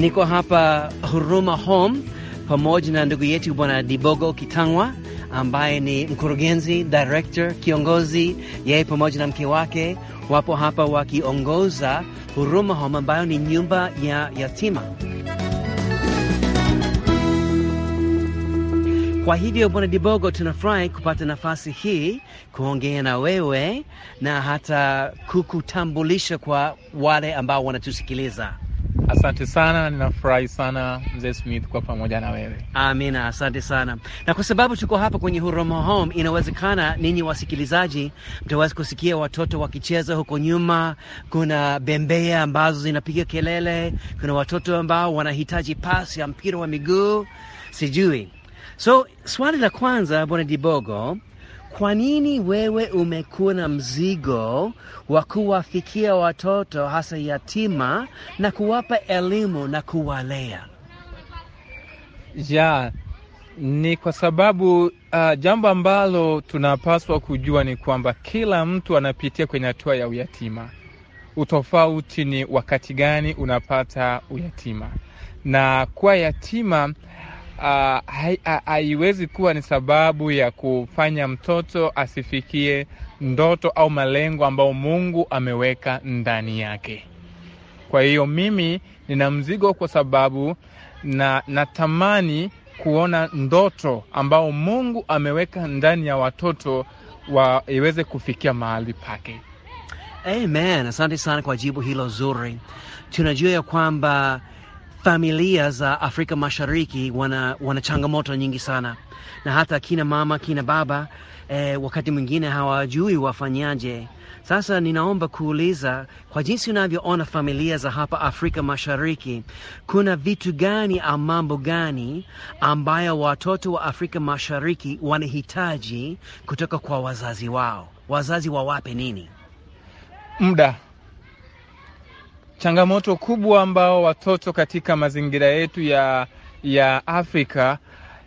niko hapa Huruma Home pamoja na ndugu yetu Bwana Dibogo Kitangwa ambaye ni mkurugenzi, director, kiongozi. Yeye pamoja na mke wake wapo hapa wakiongoza Huruma Home ambayo ni nyumba ya yatima. Kwa hivyo Bwana Dibogo, tunafurahi kupata nafasi hii kuongea na wewe na hata kukutambulisha kwa wale ambao wanatusikiliza. Asante sana, ninafurahi sana mzee Smith kwa pamoja na wewe. Amina, asante sana. Na kwa sababu tuko hapa kwenye Huruma Home, inawezekana ninyi wasikilizaji mtaweza kusikia watoto wakicheza huko nyuma. Kuna bembea ambazo zinapiga kelele, kuna watoto ambao wanahitaji pasi ya mpira wa miguu, sijui. So swali la kwanza, bwana Dibogo, kwa nini wewe umekuwa na mzigo wa kuwafikia watoto hasa yatima na kuwapa elimu na kuwalea? Ja, ni kwa sababu uh, jambo ambalo tunapaswa kujua ni kwamba kila mtu anapitia kwenye hatua ya uyatima. Utofauti ni wakati gani unapata uyatima, na kuwa yatima haiwezi uh, kuwa ni sababu ya kufanya mtoto asifikie ndoto au malengo ambayo Mungu ameweka ndani yake. Kwa hiyo mimi nina mzigo kwa sababu na natamani kuona ndoto ambao Mungu ameweka ndani ya watoto wa iweze kufikia mahali pake. Amen. Asante sana kwa jibu hilo zuri. Tunajua ya kwamba familia za Afrika Mashariki wana, wana changamoto nyingi sana, na hata kina mama kina baba eh, wakati mwingine hawajui wafanyaje. Sasa ninaomba kuuliza, kwa jinsi unavyoona familia za hapa Afrika Mashariki, kuna vitu gani au mambo gani ambayo watoto wa Afrika Mashariki wanahitaji kutoka kwa wazazi wao? Wazazi wawape nini? Muda changamoto kubwa ambao watoto katika mazingira yetu ya, ya Afrika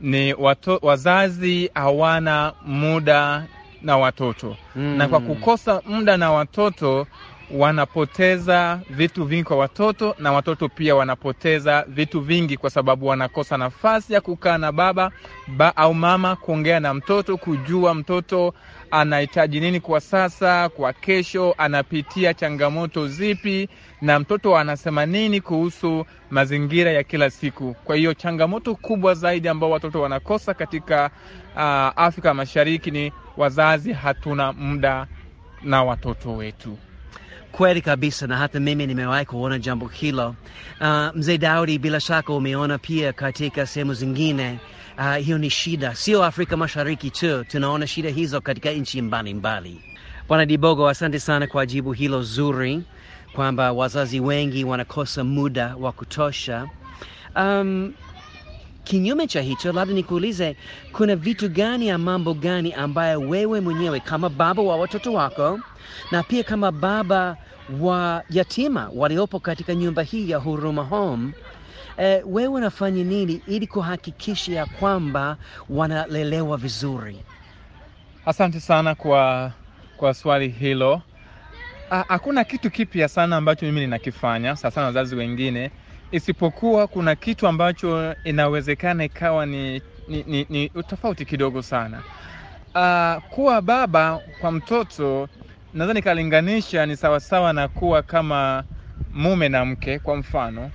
ni wato, wazazi hawana muda na watoto mm. Na kwa kukosa muda na watoto wanapoteza vitu vingi kwa watoto, na watoto pia wanapoteza vitu vingi kwa sababu wanakosa nafasi ya kukaa na baba ba, au mama, kuongea na mtoto, kujua mtoto anahitaji nini kwa sasa, kwa kesho, anapitia changamoto zipi, na mtoto anasema nini kuhusu mazingira ya kila siku. Kwa hiyo changamoto kubwa zaidi ambao watoto wanakosa katika uh, Afrika Mashariki ni wazazi hatuna muda na watoto wetu. Kweli kabisa, na hata mimi nimewahi kuona jambo hilo. Uh, mzee Daudi, bila shaka umeona pia katika sehemu zingine. Uh, hiyo ni shida, sio Afrika Mashariki tu, tunaona shida hizo katika nchi mbalimbali. Bwana Dibogo, asante sana kwa jibu hilo zuri, kwamba wazazi wengi wanakosa muda wa kutosha. Um, kinyume cha hicho, labda nikuulize, kuna vitu gani ya mambo gani ambayo wewe mwenyewe kama baba wa watoto wako na pia kama baba wa yatima waliopo katika nyumba hii ya Huruma Home eh, wewe unafanya nini ili kuhakikisha ya kwamba wanalelewa vizuri? Asante sana kwa, kwa swali hilo. Hakuna kitu kipya sana ambacho mimi ninakifanya sasa sana wazazi wengine isipokuwa kuna kitu ambacho inawezekana ikawa ni, ni, ni, ni tofauti kidogo sana. Uh, kuwa baba kwa mtoto nadhani kalinganisha ni sawasawa na kuwa kama mume na mke. Kwa mfano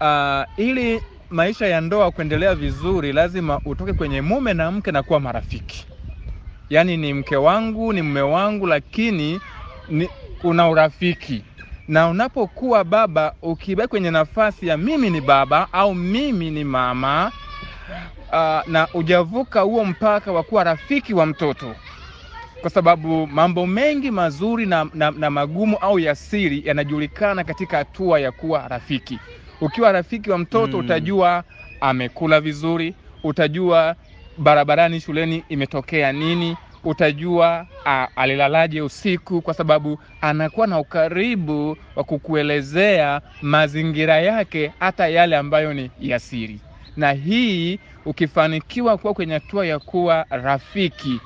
uh, ili maisha ya ndoa kuendelea vizuri, lazima utoke kwenye mume na mke na kuwa marafiki. Yaani ni mke wangu, ni mume wangu, lakini ni, kuna urafiki na unapokuwa baba ukibaki kwenye nafasi ya mimi ni baba au mimi ni mama uh, na ujavuka huo mpaka wa kuwa rafiki wa mtoto, kwa sababu mambo mengi mazuri na, na, na magumu au ya siri yanajulikana katika hatua ya kuwa rafiki. Ukiwa rafiki wa mtoto mm, utajua amekula vizuri, utajua barabarani, shuleni imetokea nini utajua alilalaje usiku, kwa sababu anakuwa na ukaribu wa kukuelezea mazingira yake, hata yale ambayo ni ya siri. Na hii ukifanikiwa kuwa kwenye hatua ya kuwa rafiki,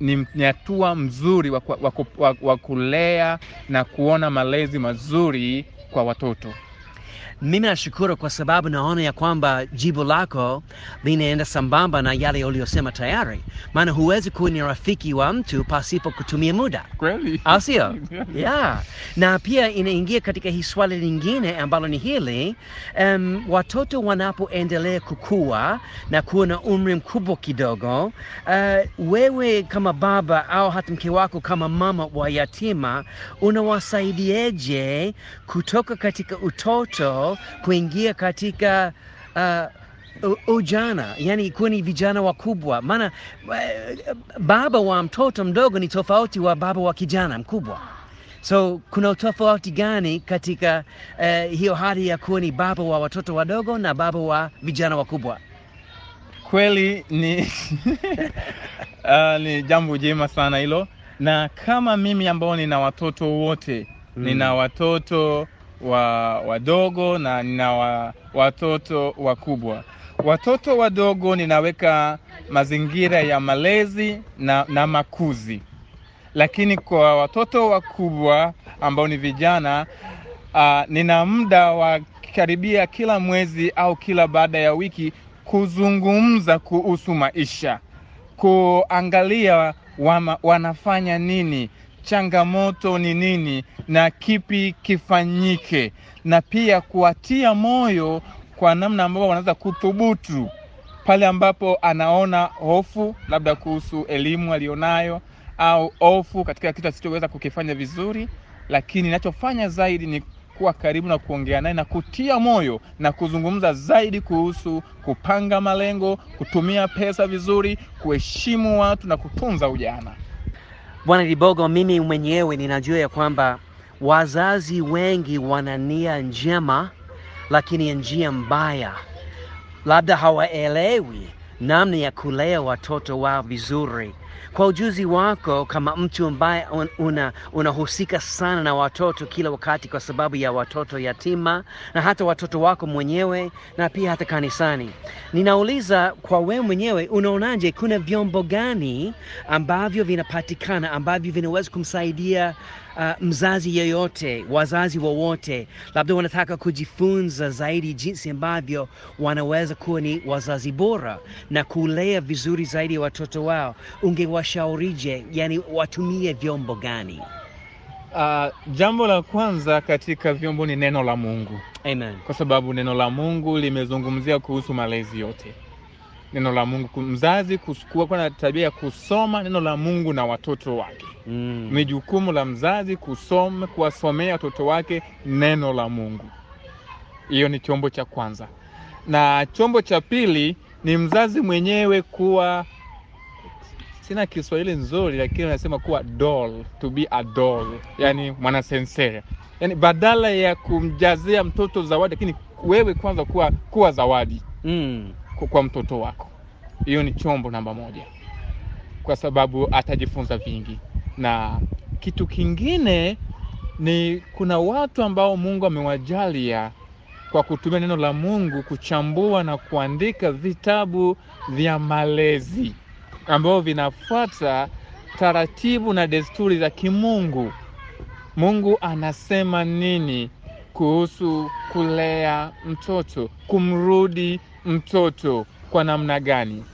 ni hatua mzuri wa kulea na kuona malezi mazuri kwa watoto. Mimi nashukuru kwa sababu naona ya kwamba jibu lako linaenda sambamba na yale uliyosema tayari, maana huwezi kuwa ni rafiki wa mtu pasipo kutumia muda Kweli? au sio? yeah. Na pia inaingia katika hii swali lingine ambalo ni hili um, watoto wanapoendelea kukua na kuwa na umri mkubwa kidogo, uh, wewe kama baba au hata mke wako kama mama wa yatima unawasaidiaje kutoka katika utoto kuingia katika uh, ujana, yani kuwa ni vijana wakubwa. Maana eh, baba wa mtoto mdogo ni tofauti wa baba wa kijana mkubwa. So kuna tofauti gani katika uh, hiyo hali ya kuwa ni baba wa watoto wadogo na baba wa vijana wakubwa? Kweli ni uh, ni jambo jema sana hilo, na kama mimi ambao nina watoto wote Mm. nina watoto wa wadogo na nina wa, watoto wakubwa. Watoto wadogo ninaweka mazingira ya malezi na, na makuzi, lakini kwa watoto wakubwa ambao ni vijana uh, nina muda wa karibia kila mwezi au kila baada ya wiki kuzungumza kuhusu maisha, kuangalia wama, wanafanya nini, changamoto ni nini na kipi kifanyike, na pia kuwatia moyo kwa namna ambavyo wanaweza kuthubutu pale ambapo anaona hofu labda kuhusu elimu aliyonayo au hofu katika kitu asichoweza kukifanya vizuri, lakini ninachofanya zaidi ni kuwa karibu na kuongea naye na kutia moyo na kuzungumza zaidi kuhusu kupanga malengo, kutumia pesa vizuri, kuheshimu watu na kutunza ujana. Bwana Libogo, mimi mwenyewe ninajua ya kwamba wazazi wengi wana nia njema, lakini njia mbaya, labda hawaelewi namna ya kulea watoto wao vizuri. Kwa ujuzi wako kama mtu ambaye unahusika una sana na watoto kila wakati, kwa sababu ya watoto yatima na hata watoto wako mwenyewe na pia hata kanisani, ninauliza kwa wewe mwenyewe, unaonaje, kuna vyombo gani ambavyo vinapatikana ambavyo vinaweza kumsaidia uh, mzazi yeyote, wazazi wowote, labda wanataka kujifunza zaidi jinsi ambavyo wanaweza kuwa ni wazazi bora na kulea vizuri zaidi ya watoto wao, ungewashaurije? Yani watumie vyombo gani? Uh, jambo la kwanza katika vyombo ni neno la Mungu, Amen. kwa sababu neno la Mungu limezungumzia kuhusu malezi yote. Neno la Mungu, mzazi kuwa na tabia ya kusoma neno la Mungu na watoto wake. Mm. Ni jukumu la mzazi kusoma, kuwasomea watoto wake neno la Mungu. Hiyo ni chombo cha kwanza, na chombo cha pili ni mzazi mwenyewe kuwa, sina Kiswahili nzuri, lakini wanasema kuwa doll, to be a doll, yani mwanasensere, yani badala ya kumjazia mtoto zawadi, lakini wewe kwanza kuwa, kuwa zawadi Mm. kwa- kwa mtoto wako. Hiyo ni chombo namba moja, kwa sababu atajifunza vingi. Na kitu kingine ni kuna watu ambao Mungu amewajalia kwa kutumia neno la Mungu kuchambua na kuandika vitabu vya malezi ambao vinafuata taratibu na desturi za kimungu. Mungu anasema nini kuhusu kulea mtoto, kumrudi mtoto kwa namna gani?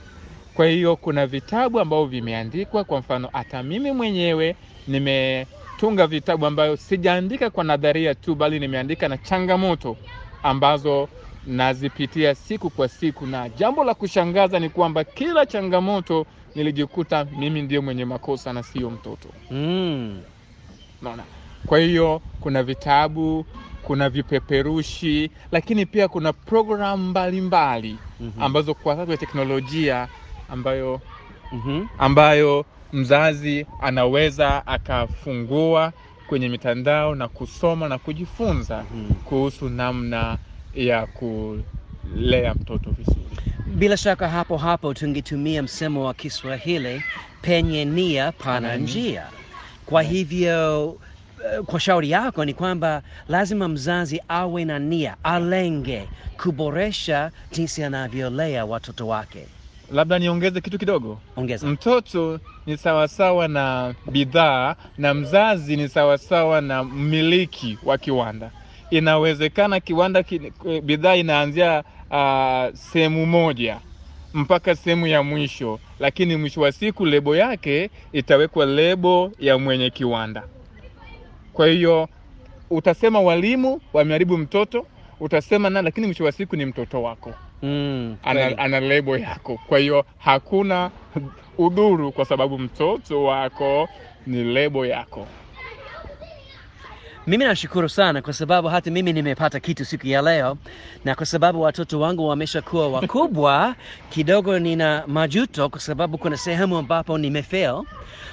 Kwa hiyo kuna vitabu ambavyo vimeandikwa. Kwa mfano, hata mimi mwenyewe nimetunga vitabu ambayo sijaandika kwa nadharia tu, bali nimeandika na changamoto ambazo nazipitia siku kwa siku, na jambo la kushangaza ni kwamba kila changamoto nilijikuta mimi ndio mwenye makosa na sio mtoto. Mm. Naona, Kwa hiyo kuna vitabu, kuna vipeperushi, lakini pia kuna programu mbalimbali Mhm. ambazo kwa sababu ya teknolojia ambayo Mhm. ambayo mzazi anaweza akafungua kwenye mitandao na kusoma na kujifunza Mhm. kuhusu namna ya kulea mtoto vizuri. Bila shaka hapo hapo tungetumia msemo wa Kiswahili, penye nia pana njia. Kwa hivyo eh, kwa shauri yako ni kwamba lazima mzazi awe na nia, alenge kuboresha jinsi anavyolea watoto wake. Labda niongeze kitu kidogo. Ongeza. Mtoto ni sawasawa na bidhaa na mzazi ni sawasawa na mmiliki wa kiwanda. Inawezekana kiwanda ki, bidhaa inaanzia uh, sehemu moja mpaka sehemu ya mwisho, lakini mwisho wa siku lebo yake itawekwa lebo ya mwenye kiwanda. Kwa hiyo utasema walimu wameharibu mtoto, utasema na, lakini mwisho wa siku ni mtoto wako Mm, ana, ana lebo yako. Kwa hiyo hakuna udhuru, kwa sababu mtoto wako ni lebo yako. Mimi nashukuru sana kwa sababu hata mimi nimepata kitu siku ya leo, na kwa sababu watoto wangu wameshakuwa wakubwa kidogo, nina majuto kwa sababu kuna sehemu ambapo nimefail,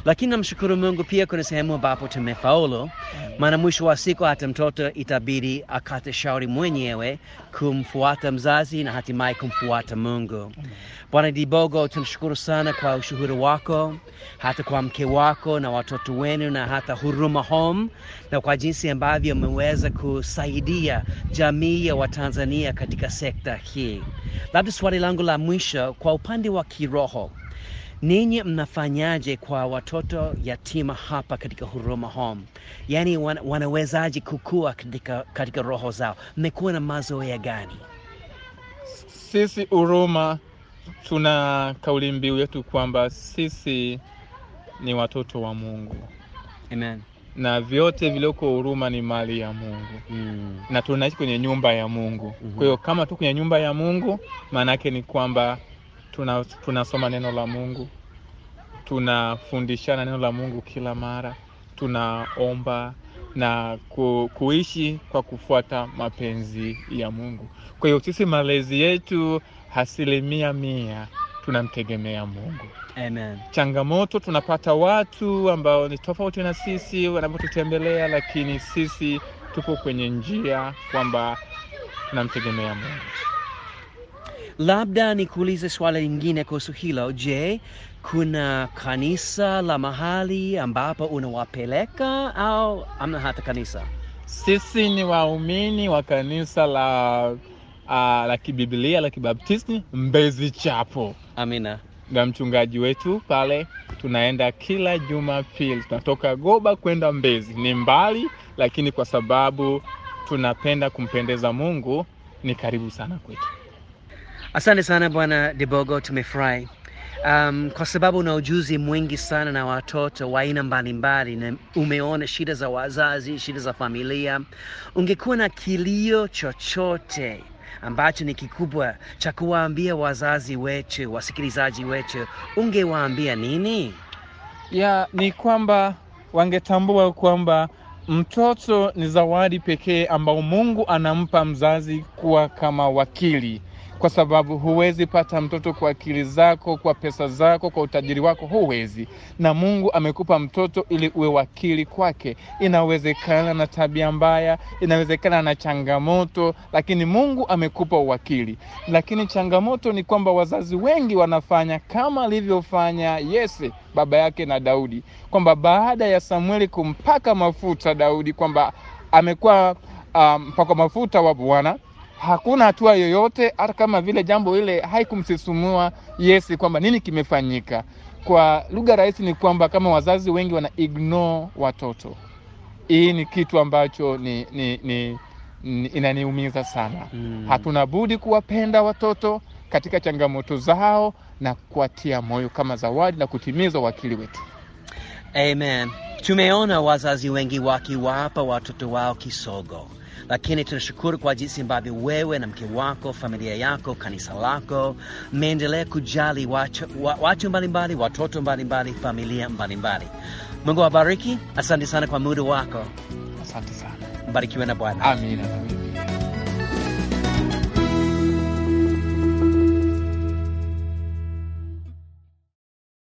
lakini namshukuru Mungu pia kuna sehemu ambapo tumefaulu, maana mwisho wa siku hata mtoto itabidi akate shauri mwenyewe kumfuata mzazi na hatimaye kumfuata Mungu. Bwana Dibogo, tunashukuru sana kwa ushuhuri wako, hata kwa mke wako na watoto wenu na hata Huruma Home, na kwa jinsi ambavyo ameweza kusaidia jamii ya Watanzania katika sekta hii. Labda swali langu la mwisho, kwa upande wa kiroho, ninyi mnafanyaje kwa watoto yatima hapa katika Huruma Home? Yaani wan, wanawezaje kukua katika, katika roho zao? Mmekuwa na mazoea gani? Sisi Huruma tuna kauli mbiu yetu kwamba sisi ni watoto wa Mungu Amen. Na vyote vilioko Huruma ni mali ya Mungu Mm. na tunaishi kwenye nyumba ya Mungu. Mhm. Kwa hiyo kama tu kwenye nyumba ya Mungu, maana yake ni kwamba tuna tunasoma neno la Mungu, tunafundishana neno la Mungu kila mara, tunaomba na ku, kuishi kwa kufuata mapenzi ya Mungu. Kwa hiyo sisi malezi yetu asilimia mia tunamtegemea Mungu. Amen. Changamoto tunapata watu ambao ni tofauti na sisi wanapotutembelea, lakini sisi tupo kwenye njia kwamba tunamtegemea Mungu. Labda nikuulize swala lingine kuhusu hilo. Je, kuna kanisa la mahali ambapo unawapeleka au amna hata kanisa? Sisi ni waumini wa kanisa la uh, la kibiblia la kibaptisti Mbezi Chapo, Amina. na mchungaji wetu pale, tunaenda kila Jumapili, tunatoka Goba kwenda Mbezi. Ni mbali, lakini kwa sababu tunapenda kumpendeza Mungu ni karibu sana kwetu. Asante sana Bwana Debogo, tumefurahi um, kwa sababu una ujuzi mwingi sana na watoto wa aina mbalimbali, na umeona shida za wazazi, shida za familia. Ungekuwa na kilio chochote ambacho ni kikubwa cha kuwaambia wazazi wetu, wasikilizaji wetu, ungewaambia nini? ya ni kwamba wangetambua kwamba mtoto ni zawadi pekee ambao Mungu anampa mzazi kuwa kama wakili, kwa sababu huwezi pata mtoto kwa akili zako, kwa pesa zako, kwa utajiri wako, huwezi. Na Mungu amekupa mtoto ili uwe wakili kwake. Inawezekana na tabia mbaya, inawezekana na changamoto, lakini Mungu amekupa uwakili. Lakini changamoto ni kwamba wazazi wengi wanafanya kama alivyofanya Yese baba yake na Daudi, kwamba baada ya Samueli kumpaka mafuta Daudi kwamba amekuwa um, mpaka mafuta wa Bwana, hakuna hatua yoyote, hata kama vile jambo ile haikumsisimua Yesi kwamba nini kimefanyika. Kwa lugha rahisi ni kwamba kama wazazi wengi wana ignore watoto, hii ni kitu ambacho ni, ni, ni, ni inaniumiza sana. Mm. Hatuna budi kuwapenda watoto katika changamoto zao na kuwatia moyo kama zawadi na kutimiza wakili wetu. Amen. Tumeona wazazi wengi wakiwapa watoto wao kisogo, lakini tunashukuru kwa jinsi ambavyo wewe na mke wako, familia yako, kanisa lako mmeendelea kujali watu, watu mbalimbali, watoto mbalimbali, familia mbalimbali. Mungu awabariki. Asante sana kwa muda wako. Asante sana. Mbarikiwe na Bwana. Amina.